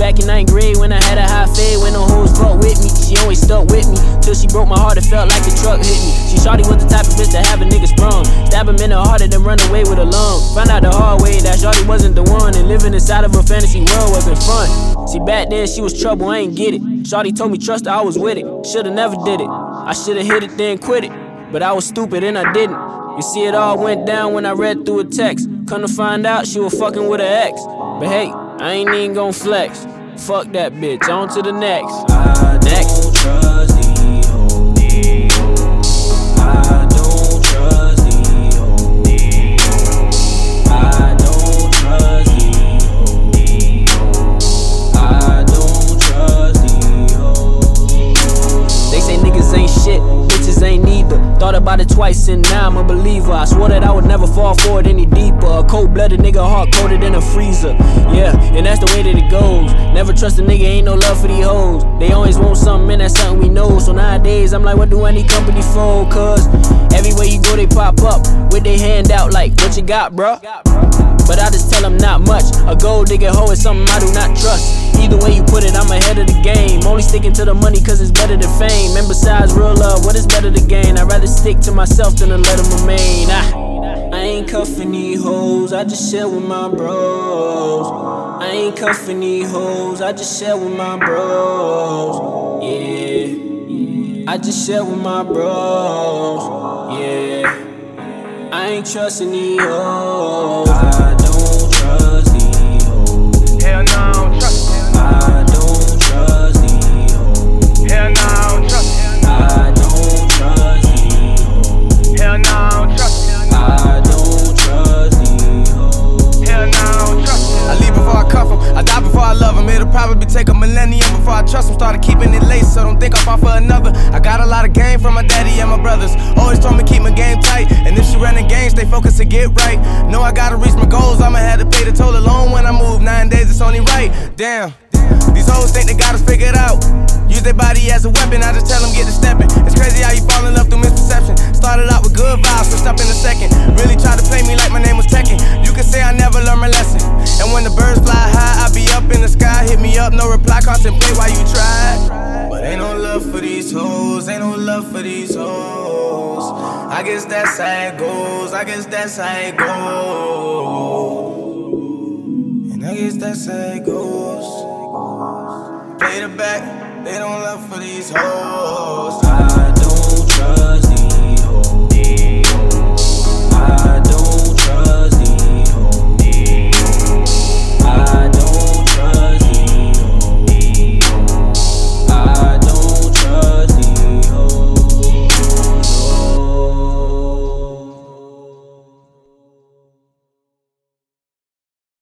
back in ninth grade when I had a high fade. When the hoes fuck with me, she always stuck with me. Till she broke my heart, it felt like a truck hit me. She shawty was the type of bitch to have a nigga sprung. Stab him in the heart and then run away with a lung. Found out the hard way that shawty wasn't the one. And living inside of a fantasy world wasn't fun. See, back then she was trouble, I ain't get it. Shawty told me trust her, I was with it. Shoulda never did it. I shoulda hit it, then quit it. But I was stupid and I didn't. You see, it all went down when I read through a text. Come to find out she was fucking with her ex. But hey, I ain't even gon' flex. Fuck that bitch, on to the next. Uh, I Thought about it twice and now I'm a believer. I swore that I would never fall for it any deeper. A cold blooded nigga, heart coated in a freezer. Yeah, and that's the way that it goes. Never trust a nigga, ain't no love for these hoes. They always want something, and that's something we know. So nowadays, I'm like, what do I need company for? Cause everywhere you go, they pop up with their hand out, like, what you got, bruh? But I just tell them not much. A gold digger hoe is something I do not trust. Either way you put it, I'm ahead of the game. Only sticking to the money cause it's better than fame. And besides real love, what is better to gain? I'd rather stick to myself than to let them remain. I, I ain't cuffing these hoes, I just share with my bros. I ain't cuffing these hoes, I just share with my bros. Yeah, I just share with my bros. Yeah. I ain't trusting you. Oh. I don't trust these before I trust 'em. Started keeping it late, so don't think I'll fall for another. I got a lot of game from my daddy and my brothers. Always told me keep my game tight. And if she running games, stay focused and get right. Know I gotta reach my goals, I'ma have to pay the toll alone when I move. Nine days, it's only right. Damn. These hoes think they got us figured out. Use their body as a weapon, I just tell them get to stepping. It's crazy how you fall in love through misperception. Started out with good vibes, switched up in a second. Really tried to play me like my name was Tekken. You can say I never learned my lesson. And when the birds fly high, I be up in the sky. Hit me up, no reply, contemplate why I guess that's how it goes, I guess that's how it goes. And I guess that's how it goes. Play the back, they don't love for these hoes.